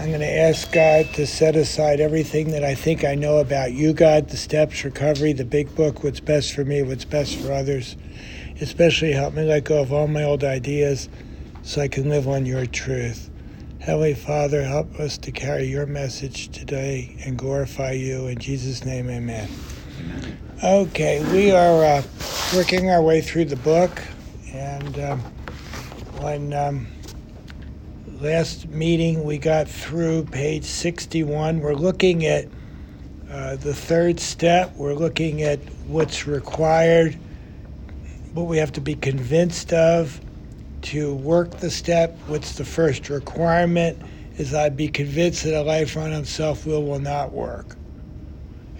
I'm going to ask God to set aside everything that I think I know about you, God, the steps, recovery, the big book, what's best for me, what's best for others. Especially help me let go of all my old ideas so I can live on your truth. Heavenly Father, help us to carry your message today and glorify you. In Jesus' name, amen. amen. Okay, we are uh, working our way through the book, and um, when um, last meeting we got through page 61, we're looking at uh, the third step. We're looking at what's required, what we have to be convinced of to work the step. What's the first requirement? Is I'd be convinced that a life run on self will will not work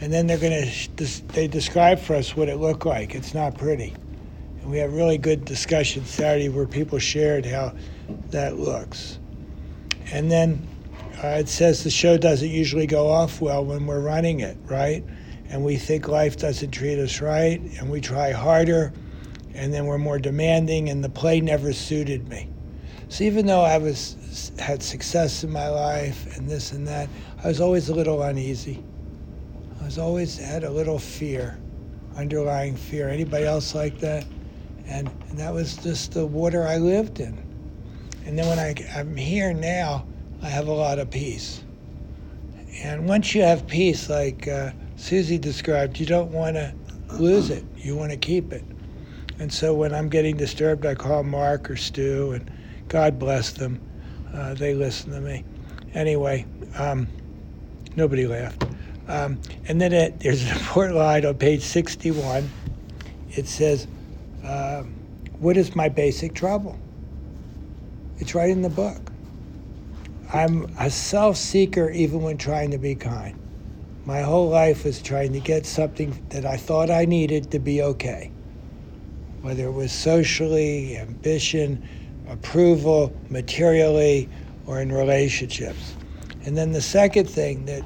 and then they're going to they describe for us what it looked like. It's not pretty, and we have really good discussion Saturday where people shared how that looks, and then uh, it says the show doesn't usually go off well when we're running it, right? And we think life doesn't treat us right, and we try harder, and then we're more demanding, and the play never suited me. So even though I was had success in my life and this and that, I was always a little uneasy. I was always had a little fear, underlying fear. Anybody else like that? And, and that was just the water I lived in. And then when I, I'm here now, I have a lot of peace. And once you have peace, like uh, Susie described, you don't want to lose it. You want to keep it. And so when I'm getting disturbed, I call Mark or Stu, and God bless them. Uh, they listen to me. Anyway, um, nobody laughed. Um, and then it, there's an important line on page 61. It says, uh, What is my basic trouble? It's right in the book. I'm a self seeker even when trying to be kind. My whole life was trying to get something that I thought I needed to be okay, whether it was socially, ambition, approval, materially, or in relationships. And then the second thing that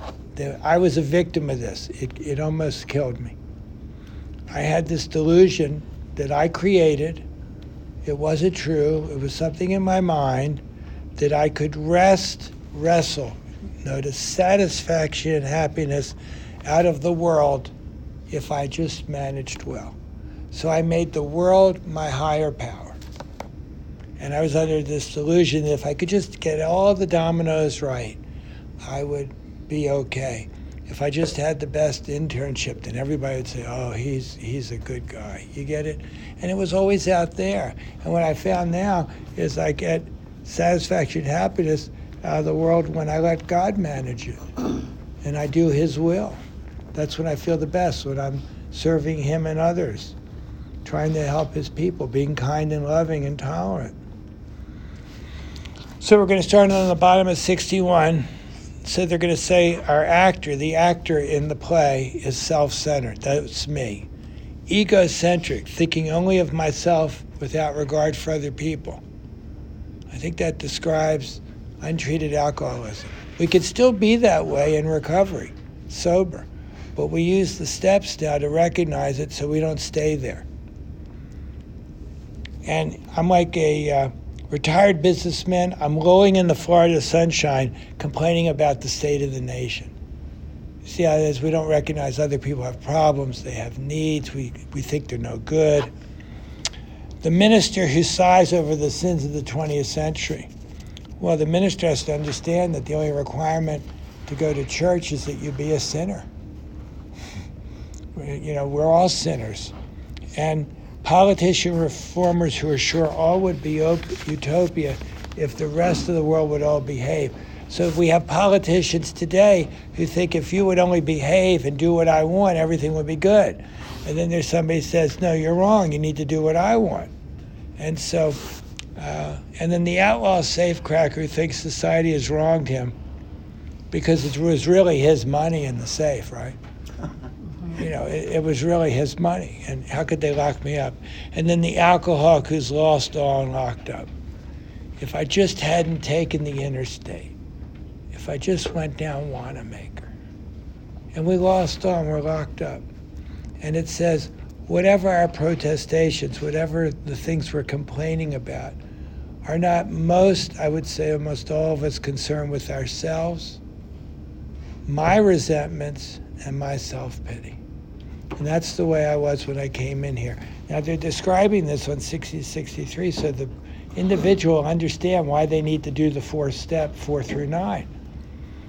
I was a victim of this. It, it almost killed me. I had this delusion that I created. It wasn't true. It was something in my mind that I could wrest, wrestle, notice satisfaction and happiness out of the world if I just managed well. So I made the world my higher power. And I was under this delusion that if I could just get all the dominoes right, I would be okay. If I just had the best internship, then everybody would say, "Oh, he's he's a good guy." You get it? And it was always out there. And what I found now is I get satisfaction, happiness out of the world when I let God manage it, and I do His will. That's when I feel the best. When I'm serving Him and others, trying to help His people, being kind and loving and tolerant. So we're going to start on the bottom of 61 so they're going to say our actor, the actor in the play, is self centered. That's me. Egocentric, thinking only of myself without regard for other people. I think that describes untreated alcoholism. We could still be that way in recovery, sober, but we use the steps now to recognize it so we don't stay there. And I'm like a. Uh, retired businessman, I'm rolling in the Florida sunshine complaining about the state of the nation. You see how it is? We don't recognize other people have problems, they have needs, we, we think they're no good. The minister who sighs over the sins of the 20th century. Well, the minister has to understand that the only requirement to go to church is that you be a sinner. you know, we're all sinners. And politician reformers who are sure all would be utopia if the rest of the world would all behave. So if we have politicians today who think if you would only behave and do what I want, everything would be good. And then there's somebody says, no, you're wrong. You need to do what I want. And so, uh, and then the outlaw safecracker who thinks society has wronged him because it was really his money in the safe, right? You know, it, it, was really his money. And how could they lock me up? And then the alcoholic who's lost all and locked up. If I just hadn't taken the interstate, if I just went down Wanamaker, and we lost all and we're locked up. And it says, whatever our protestations, whatever the things we're complaining about, are not most, I would say almost all of us, concerned with ourselves, my resentments, and my self pity. And that's the way I was when I came in here. Now they're describing this on 6063 so the individual understand why they need to do the four step, four through nine.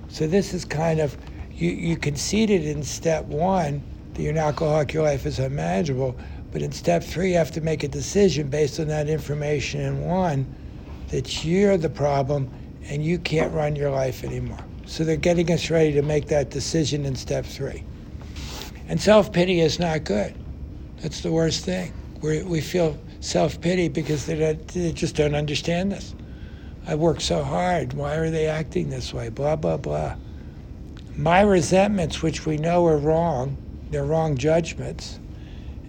So this is kind of, you, you conceded in step one that you're an alcoholic, your life is unmanageable. But in step three, you have to make a decision based on that information in one that you're the problem and you can't run your life anymore. So they're getting us ready to make that decision in step three. And self pity is not good. That's the worst thing. we we feel self pity because they, they just don't understand us. I worked so hard. Why are they acting this way? Blah, blah, blah. My resentments, which we know are wrong, they're wrong judgments,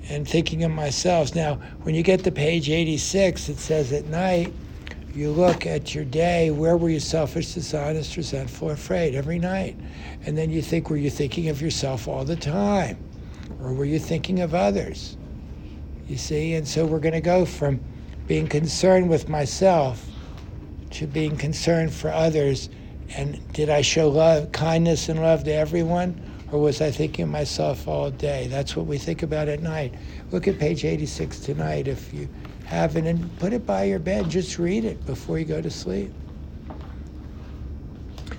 and thinking of myself. Now, when you get to page 86, it says at night, you look at your day, where were you selfish, dishonest, resentful, afraid every night? And then you think, were you thinking of yourself all the time? Or were you thinking of others? You see? And so we're going to go from being concerned with myself to being concerned for others. And did I show love, kindness and love to everyone? Or was I thinking of myself all day? That's what we think about at night. Look at page 86 tonight if you have it and put it by your bed. Just read it before you go to sleep.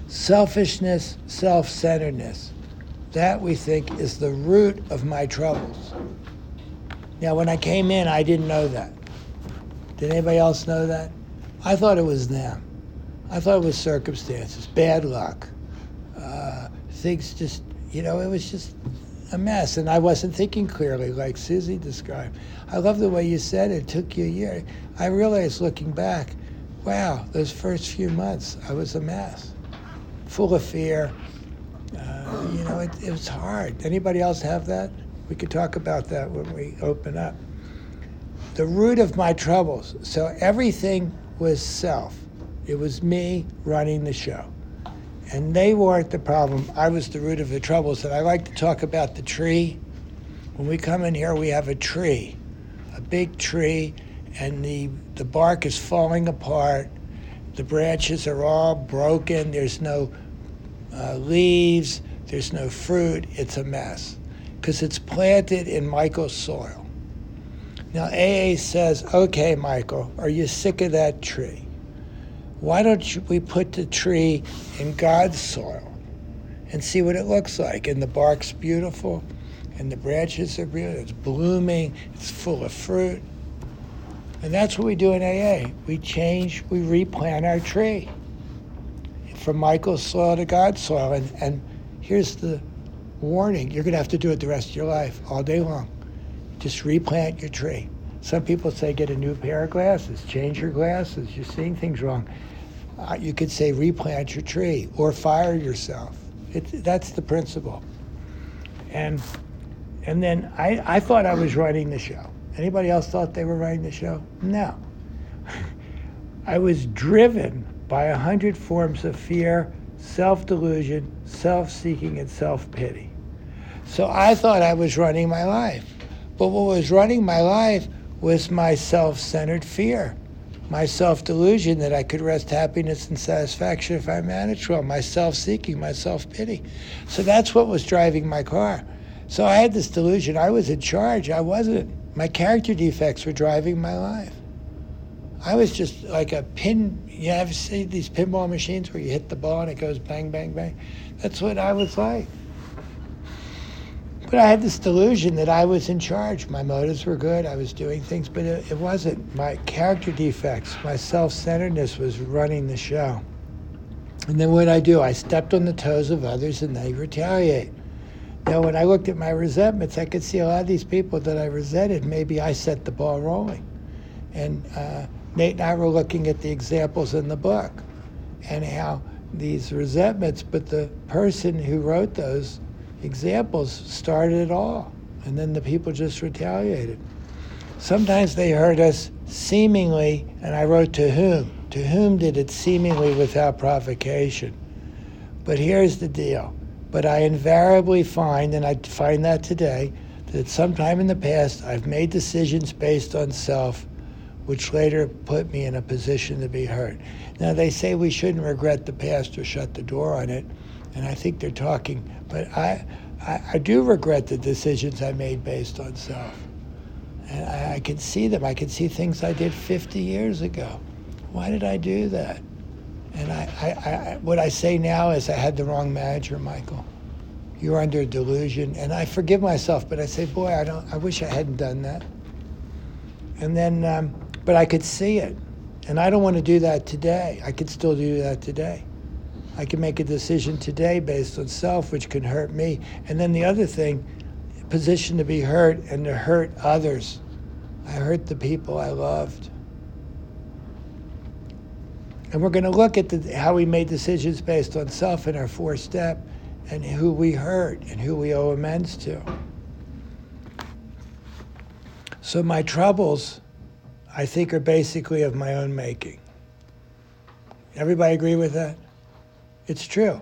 Selfishness, self centeredness. That we think is the root of my troubles. Now, when I came in, I didn't know that. Did anybody else know that? I thought it was them. I thought it was circumstances, bad luck. Uh, things just, you know, it was just a mess. And I wasn't thinking clearly, like Susie described. I love the way you said it. took you a year. I realized looking back, wow, those first few months, I was a mess, full of fear. Uh, you know, it, it was hard. Anybody else have that? We could talk about that when we open up. The root of my troubles. So everything was self. It was me running the show. And they weren't the problem. I was the root of the troubles. And I like to talk about the tree. When we come in here, we have a tree, a big tree, and the, the bark is falling apart. The branches are all broken. There's no uh, leaves. There's no fruit. It's a mess because it's planted in Michael's soil. Now, AA says, okay, Michael, are you sick of that tree? Why don't we put the tree in God's soil and see what it looks like? And the bark's beautiful, and the branches are beautiful, it's blooming, it's full of fruit. And that's what we do in AA. We change, we replant our tree from Michael's soil to God's soil. And, and here's the warning you're going to have to do it the rest of your life, all day long. Just replant your tree. Some people say get a new pair of glasses, change your glasses, you're seeing things wrong. Uh, you could say replant your tree or fire yourself. It, that's the principle. And and then I, I thought I was running the show. Anybody else thought they were running the show? No. I was driven by a hundred forms of fear, self delusion, self seeking, and self pity. So I thought I was running my life. But what was running my life was my self centered fear, my self delusion that I could wrest happiness and satisfaction if I managed well, my self seeking, my self pity. So that's what was driving my car. So I had this delusion. I was in charge. I wasn't. My character defects were driving my life. I was just like a pin. You ever see these pinball machines where you hit the ball and it goes bang, bang, bang? That's what I was like. But I had this delusion that I was in charge. My motives were good. I was doing things, but it, it wasn't. My character defects, my self centeredness was running the show. And then what I do, I stepped on the toes of others and they retaliate. Now, when I looked at my resentments, I could see a lot of these people that I resented. Maybe I set the ball rolling. And uh, Nate and I were looking at the examples in the book and how these resentments, but the person who wrote those examples started it all, and then the people just retaliated. Sometimes they hurt us seemingly, and I wrote to whom? To whom did it seemingly without provocation? But here's the deal. But I invariably find, and I find that today, that sometime in the past I've made decisions based on self which later put me in a position to be hurt. Now, they say we shouldn't regret the past or shut the door on it, and I think they're talking, but I, I, I do regret the decisions I made based on self. And I, I can see them. I can see things I did 50 years ago. Why did I do that? And I, I, I, what I say now is I had the wrong manager, Michael. You're under a delusion, and I forgive myself, but I say, boy, I don't. I wish I hadn't done that. And then, um, but I could see it, and I don't want to do that today. I could still do that today. I can make a decision today based on self, which can hurt me. And then the other thing, position to be hurt and to hurt others. I hurt the people I loved. And we're going to look at the, how we made decisions based on self in our four step and who we hurt and who we owe amends to. So my troubles, I think, are basically of my own making. Everybody agree with that? It's true.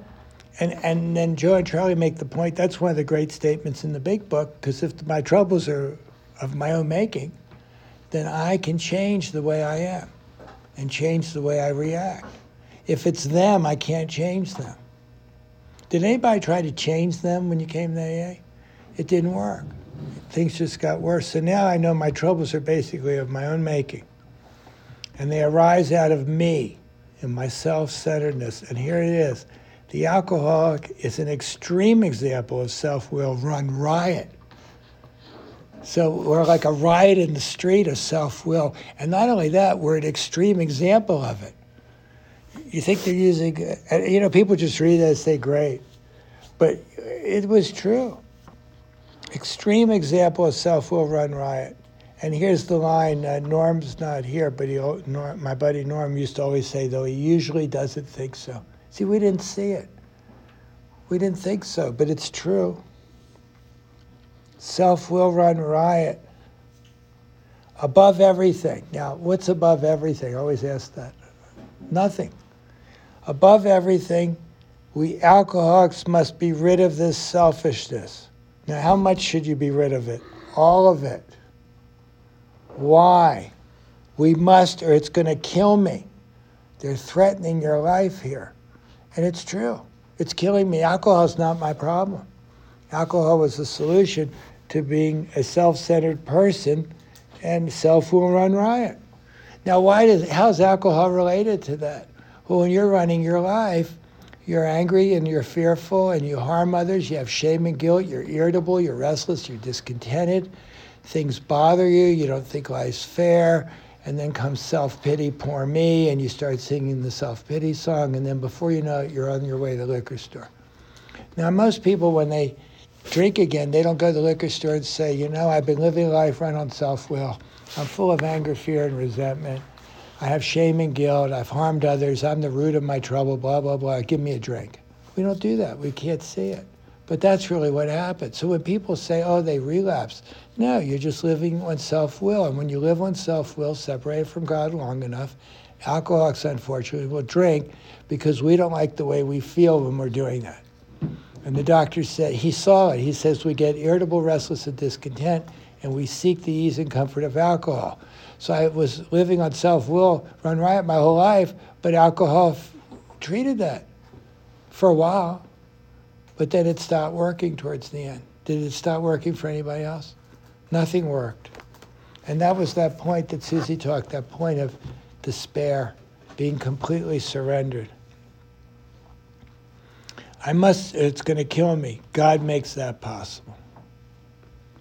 And, and then Joe and Charlie make the point that's one of the great statements in the big book because if my troubles are of my own making, then I can change the way I am and change the way I react. If it's them, I can't change them. Did anybody try to change them when you came to AA? It didn't work. Things just got worse. So now I know my troubles are basically of my own making. And they arise out of me and my self centeredness. And here it is the alcoholic is an extreme example of self will run riot. So we're like a riot in the street of self will. And not only that, we're an extreme example of it. You think they're using, uh, you know, people just read that and say, great. But it was true. Extreme example of self will run riot. And here's the line uh, Norm's not here, but he, Norm, my buddy Norm used to always say, though he usually doesn't think so. See, we didn't see it. We didn't think so, but it's true. Self will run riot. Above everything. Now, what's above everything? I always ask that. Nothing. Above everything, we alcoholics must be rid of this selfishness. Now, how much should you be rid of it? All of it. Why? We must, or it's going to kill me. They're threatening your life here. And it's true. It's killing me. Alcohol is not my problem. Alcohol was the solution to being a self-centered person, and self will run riot. Now, why does how's alcohol related to that? Well, when you're running your life, you're angry and you're fearful and you harm others. You have shame and guilt. You're irritable. You're restless. You're discontented. Things bother you. You don't think life's fair. And then comes self pity, poor me, and you start singing the self pity song. And then before you know it, you're on your way to the liquor store. Now, most people, when they drink again, they don't go to the liquor store and say, you know, I've been living life run on self will. I'm full of anger, fear, and resentment. I have shame and guilt. I've harmed others. I'm the root of my trouble, blah, blah, blah. Give me a drink. We don't do that. We can't see it. But that's really what happens. So when people say, oh, they relapse, no, you're just living on self will. And when you live on self will, separated from God long enough, alcoholics, unfortunately, will drink because we don't like the way we feel when we're doing that. And the doctor said, he saw it. He says, we get irritable, restless, and discontent, and we seek the ease and comfort of alcohol. So I was living on self will, run riot my whole life, but alcohol f- treated that for a while. But then it stopped working towards the end. Did it stop working for anybody else? Nothing worked. And that was that point that Susie talked, that point of despair, being completely surrendered. I must, it's going to kill me. God makes that possible.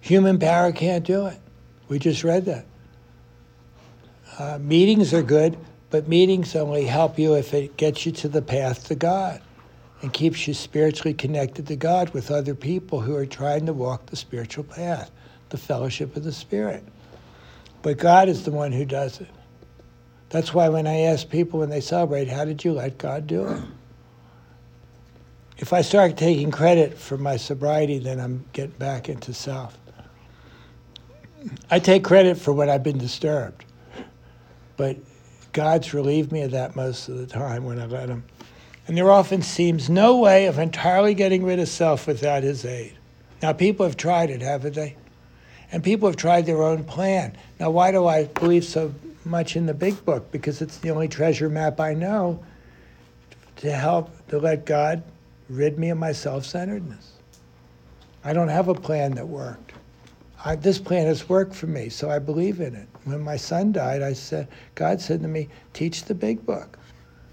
Human power can't do it. We just read that. Uh, meetings are good, but meetings only help you if it gets you to the path to God and keeps you spiritually connected to God with other people who are trying to walk the spiritual path, the fellowship of the Spirit. But God is the one who does it. That's why when I ask people when they celebrate, how did you let God do it? If I start taking credit for my sobriety, then I'm getting back into self. I take credit for when I've been disturbed, but God's relieved me of that most of the time when I let Him. And there often seems no way of entirely getting rid of self without His aid. Now, people have tried it, haven't they? And people have tried their own plan. Now, why do I believe so much in the big book because it's the only treasure map I know to help to let God rid me of my self centeredness. I don't have a plan that worked. I, this plan has worked for me, so I believe in it. When my son died, I said, God said to me, teach the big book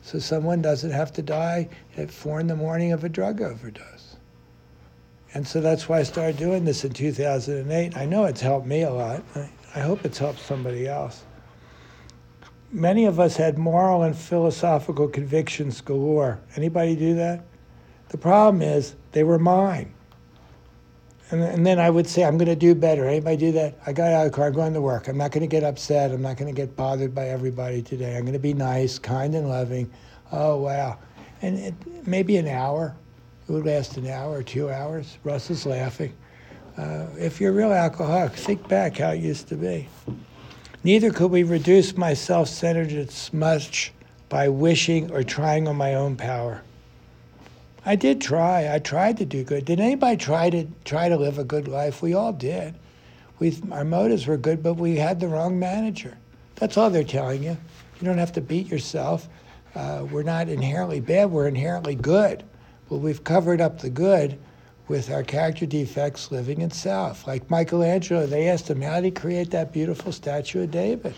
so someone doesn't have to die at four in the morning of a drug overdose. And so that's why I started doing this in 2008. I know it's helped me a lot. I hope it's helped somebody else. Many of us had moral and philosophical convictions galore. Anybody do that? The problem is they were mine. And, and then I would say, I'm going to do better. Anybody do that? I got out of the car, I'm going to work. I'm not going to get upset. I'm not going to get bothered by everybody today. I'm going to be nice, kind, and loving. Oh, wow. And it, maybe an hour. It would last an hour or two hours. Russ is laughing. Uh, if you're a real alcoholic, think back how it used to be. Neither could we reduce my self centeredness much by wishing or trying on my own power. I did try. I tried to do good. Did anybody try to try to live a good life? We all did. We our motives were good, but we had the wrong manager. That's all they're telling you. You don't have to beat yourself. Uh, we're not inherently bad. We're inherently good. But we've covered up the good with our character defects living in self. Like Michelangelo, they asked him, how did he create that beautiful statue of David?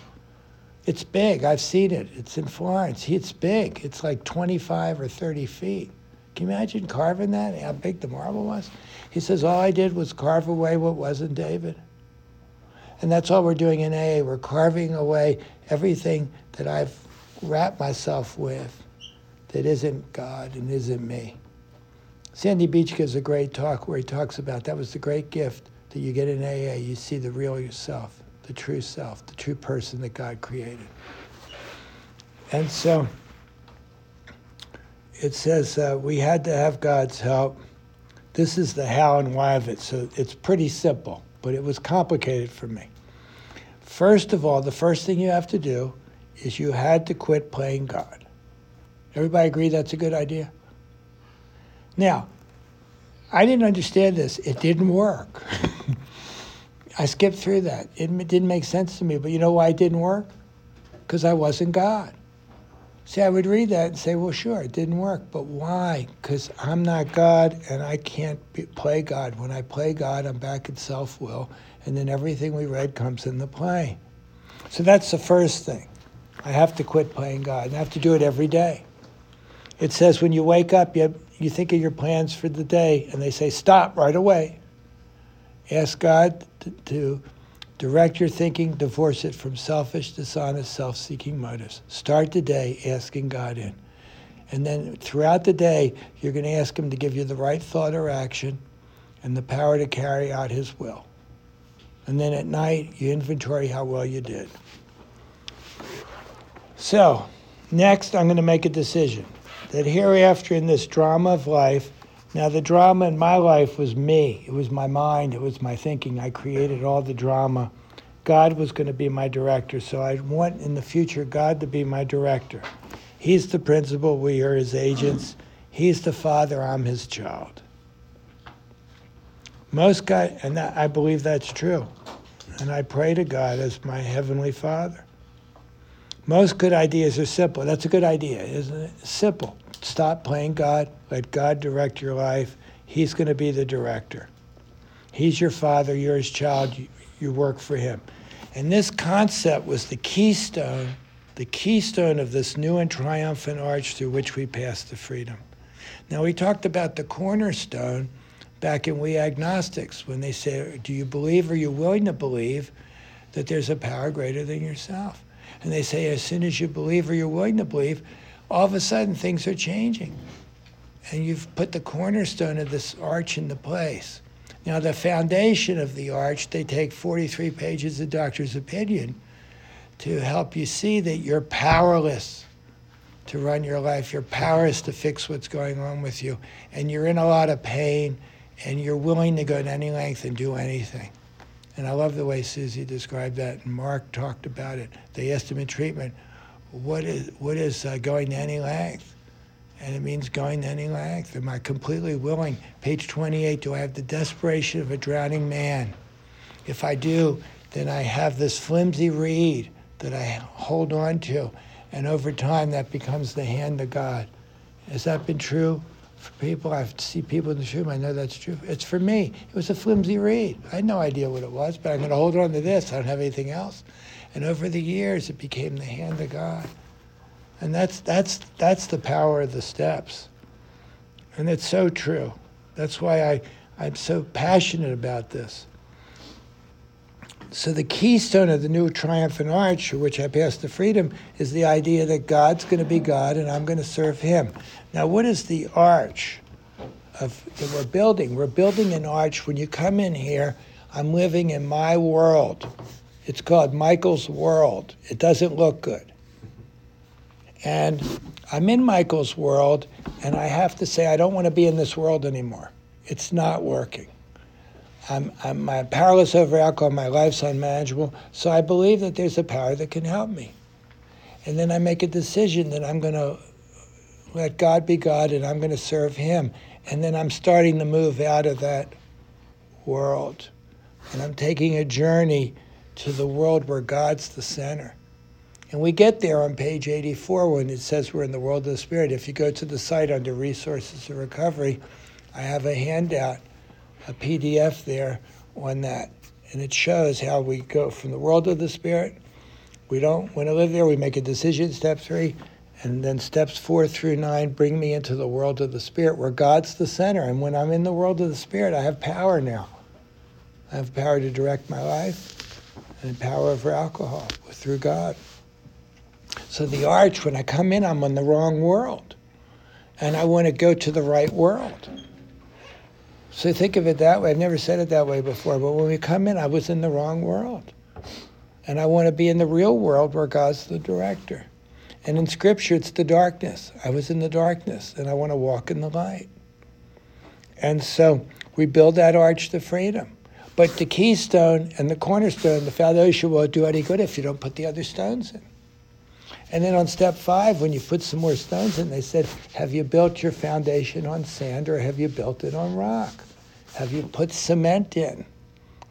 It's big. I've seen it. It's in Florence. It's big. It's like 25 or 30 feet. Can you imagine carving that? How big the marble was? He says, All I did was carve away what wasn't David. And that's all we're doing in AA. We're carving away everything that I've wrapped myself with that isn't God and isn't me. Sandy Beach gives a great talk where he talks about that was the great gift that you get in AA. You see the real yourself, the true self, the true person that God created. And so it says uh, we had to have God's help. This is the how and why of it. So it's pretty simple, but it was complicated for me. First of all, the first thing you have to do is you had to quit playing God. Everybody agree that's a good idea? Now, I didn't understand this. It didn't work. I skipped through that. It didn't make sense to me. But you know why it didn't work? Because I wasn't God. See, I would read that and say, well, sure, it didn't work. But why? Because I'm not God and I can't be, play God. When I play God, I'm back in self will, and then everything we read comes into play. So that's the first thing. I have to quit playing God, and I have to do it every day. It says when you wake up, you, you think of your plans for the day, and they say, stop right away. Ask God to, to Direct your thinking, divorce it from selfish, dishonest, self seeking motives. Start the day asking God in. And then throughout the day, you're going to ask Him to give you the right thought or action and the power to carry out His will. And then at night, you inventory how well you did. So, next, I'm going to make a decision that hereafter in this drama of life, now, the drama in my life was me. It was my mind. It was my thinking. I created all the drama. God was going to be my director. So I want in the future God to be my director. He's the principal. We are his agents. He's the father. I'm his child. Most God, and I believe that's true. And I pray to God as my heavenly father. Most good ideas are simple. That's a good idea, isn't it? Simple. Stop playing God. Let God direct your life. He's going to be the director. He's your father. You're his child. You, you work for him. And this concept was the keystone, the keystone of this new and triumphant arch through which we pass to freedom. Now, we talked about the cornerstone back in We Agnostics when they say, Do you believe or are you willing to believe that there's a power greater than yourself? And they say, As soon as you believe or you're willing to believe, all of a sudden things are changing. And you've put the cornerstone of this arch into place. Now, the foundation of the arch, they take 43 pages of doctor's opinion to help you see that you're powerless to run your life. You're powerless to fix what's going on with you. And you're in a lot of pain, and you're willing to go to any length and do anything. And I love the way Susie described that, and Mark talked about it. They asked him in treatment, what is what is uh, going to any length? And it means going to any length. Am I completely willing? Page 28. Do I have the desperation of a drowning man? If I do, then I have this flimsy reed that I hold on to. And over time, that becomes the hand of God. Has that been true for people? I see people in the room. I know that's true. It's for me. It was a flimsy reed. I had no idea what it was, but I'm going to hold on to this. I don't have anything else. And over the years, it became the hand of God. And that's, that's, that's the power of the steps. And it's so true. That's why I, I'm so passionate about this. So the keystone of the new triumphant arch, which I pass the freedom, is the idea that God's going to be God and I'm going to serve Him. Now, what is the arch of that we're building? We're building an arch. When you come in here, I'm living in my world. It's called Michael's world. It doesn't look good. And I'm in Michael's world, and I have to say, I don't want to be in this world anymore. It's not working. I'm, I'm, I'm powerless over alcohol. My life's unmanageable. So I believe that there's a power that can help me. And then I make a decision that I'm going to let God be God and I'm going to serve Him. And then I'm starting to move out of that world. And I'm taking a journey to the world where God's the center. And we get there on page 84 when it says we're in the world of the Spirit. If you go to the site under Resources of Recovery, I have a handout a PDF there on that, and it shows how we go from the world of the spirit. We don't want to live there. We make a decision. Step three, and then steps four through nine bring me into the world of the spirit, where God's the center. And when I'm in the world of the spirit, I have power now. I have power to direct my life, and power over alcohol through God. So the arch, when I come in, I'm in the wrong world, and I want to go to the right world. So think of it that way. I've never said it that way before, but when we come in, I was in the wrong world. And I want to be in the real world where God's the director. And in Scripture, it's the darkness. I was in the darkness, and I want to walk in the light. And so we build that arch to freedom. But the keystone and the cornerstone, the foundation won't do any good if you don't put the other stones in. And then on step five, when you put some more stones in, they said, Have you built your foundation on sand or have you built it on rock? Have you put cement in?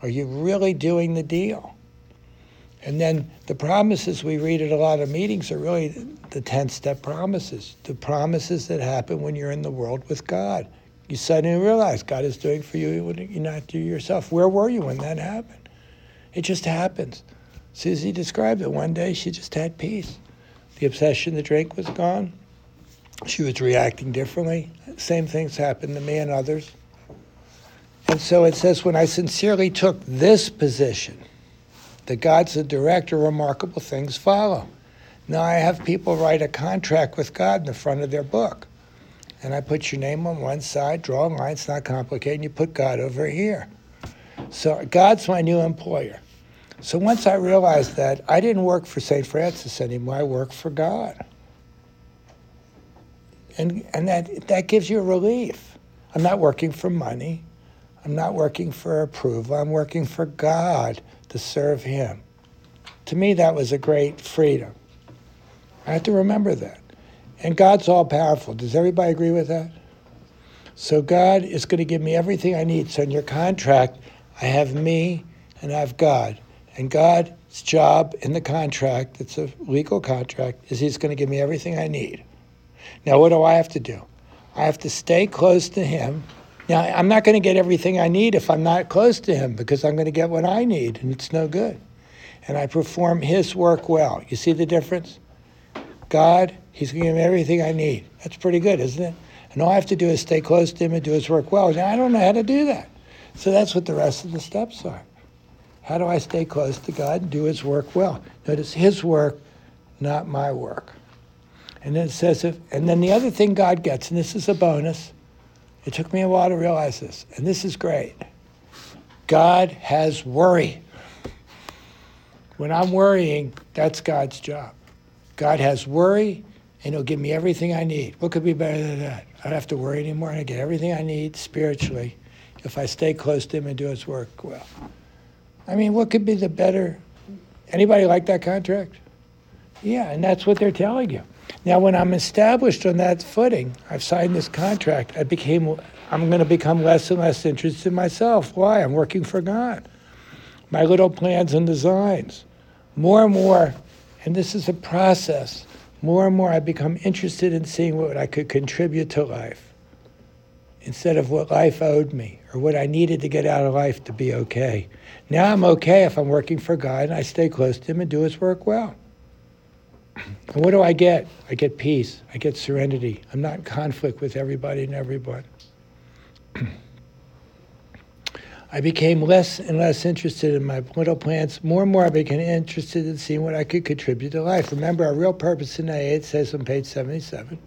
Are you really doing the deal? And then the promises we read at a lot of meetings are really the 10 step promises, the promises that happen when you're in the world with God. You suddenly realize God is doing for you what you not do yourself. Where were you when that happened? It just happens. Susie described it. One day she just had peace. The obsession, the drink was gone. She was reacting differently. Same things happened to me and others. And so it says, when I sincerely took this position, that God's the director, remarkable things follow. Now I have people write a contract with God in the front of their book. And I put your name on one side, draw a line, it's not complicated, and you put God over here. So God's my new employer. So once I realized that, I didn't work for St. Francis anymore, I worked for God. And, and that, that gives you relief. I'm not working for money. I'm not working for approval. I'm working for God to serve Him. To me, that was a great freedom. I have to remember that. And God's all powerful. Does everybody agree with that? So God is going to give me everything I need. So in your contract, I have me and I have God. And God's job in the contract, it's a legal contract, is He's going to give me everything I need. Now, what do I have to do? I have to stay close to Him. Now, I'm not going to get everything I need if I'm not close to Him because I'm going to get what I need, and it's no good. And I perform His work well. You see the difference? God, He's give me everything I need. That's pretty good, isn't it? And all I have to do is stay close to Him and do His work well. I don't know how to do that. So that's what the rest of the steps are. How do I stay close to God and do His work well? Notice His work, not my work. And then it says, if, and then the other thing God gets, and this is a bonus, it took me a while to realize this, and this is great. God has worry. When I'm worrying, that's God's job. God has worry, and He'll give me everything I need. What could be better than that? I don't have to worry anymore, and I get everything I need spiritually if I stay close to Him and do His work well. I mean, what could be the better? Anybody like that contract? Yeah, and that's what they're telling you. Now, when I'm established on that footing, I've signed this contract. I became, I'm going to become less and less interested in myself. Why? I'm working for God. My little plans and designs. More and more, And this is a process. More and more, I become interested in seeing what I could contribute to life instead of what life owed me or what I needed to get out of life to be okay. Now I'm okay if I'm working for God and I stay close to Him and do His work well. And what do I get? I get peace. I get serenity. I'm not in conflict with everybody and everyone. I became less and less interested in my little plans. More and more, I became interested in seeing what I could contribute to life. Remember, our real purpose in AA, it says on page 77,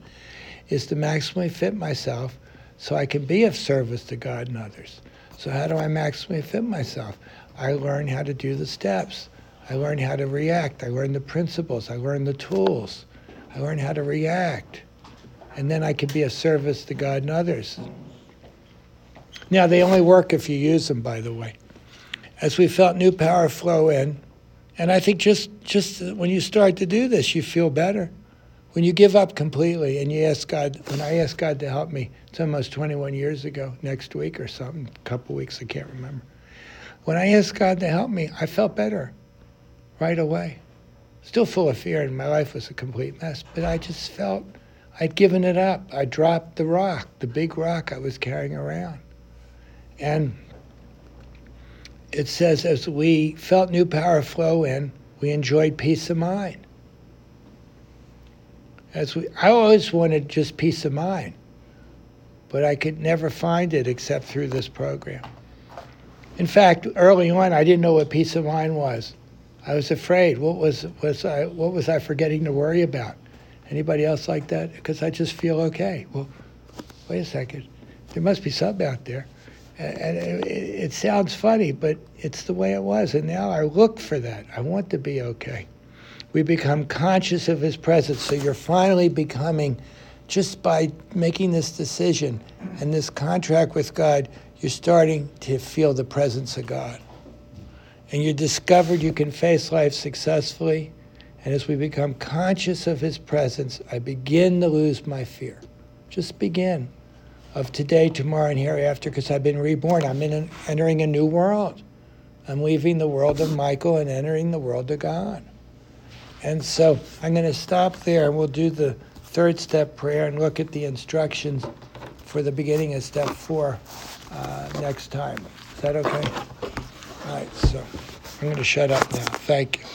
is to maximally fit myself so I can be of service to God and others. So, how do I maximally fit myself? I learn how to do the steps. I learn how to react. I learn the principles. I learn the tools. I learn how to react. And then I can be of service to God and others. Now, they only work if you use them, by the way. As we felt new power flow in, and I think just, just when you start to do this, you feel better. When you give up completely and you ask God, when I asked God to help me, it's almost 21 years ago, next week or something, a couple weeks, I can't remember. When I asked God to help me, I felt better right away. Still full of fear, and my life was a complete mess, but I just felt I'd given it up. I dropped the rock, the big rock I was carrying around. And it says, as we felt new power flow in, we enjoyed peace of mind. As we, I always wanted just peace of mind, but I could never find it except through this program. In fact, early on, I didn't know what peace of mind was. I was afraid. What was was I? What was I forgetting to worry about? Anybody else like that? Because I just feel okay. Well, wait a second. There must be something out there. And it, it sounds funny, but it's the way it was. And now I look for that. I want to be okay. We become conscious of His presence. So you're finally becoming, just by making this decision and this contract with God, you're starting to feel the presence of God. And you discovered you can face life successfully. And as we become conscious of His presence, I begin to lose my fear. Just begin of today, tomorrow, and hereafter because I've been reborn. I'm an, entering a new world. I'm leaving the world of Michael and entering the world of God. And so I'm going to stop there and we'll do the third step prayer and look at the instructions for the beginning of step four uh, next time. Is that okay? All right, so I'm going to shut up now. Thank you.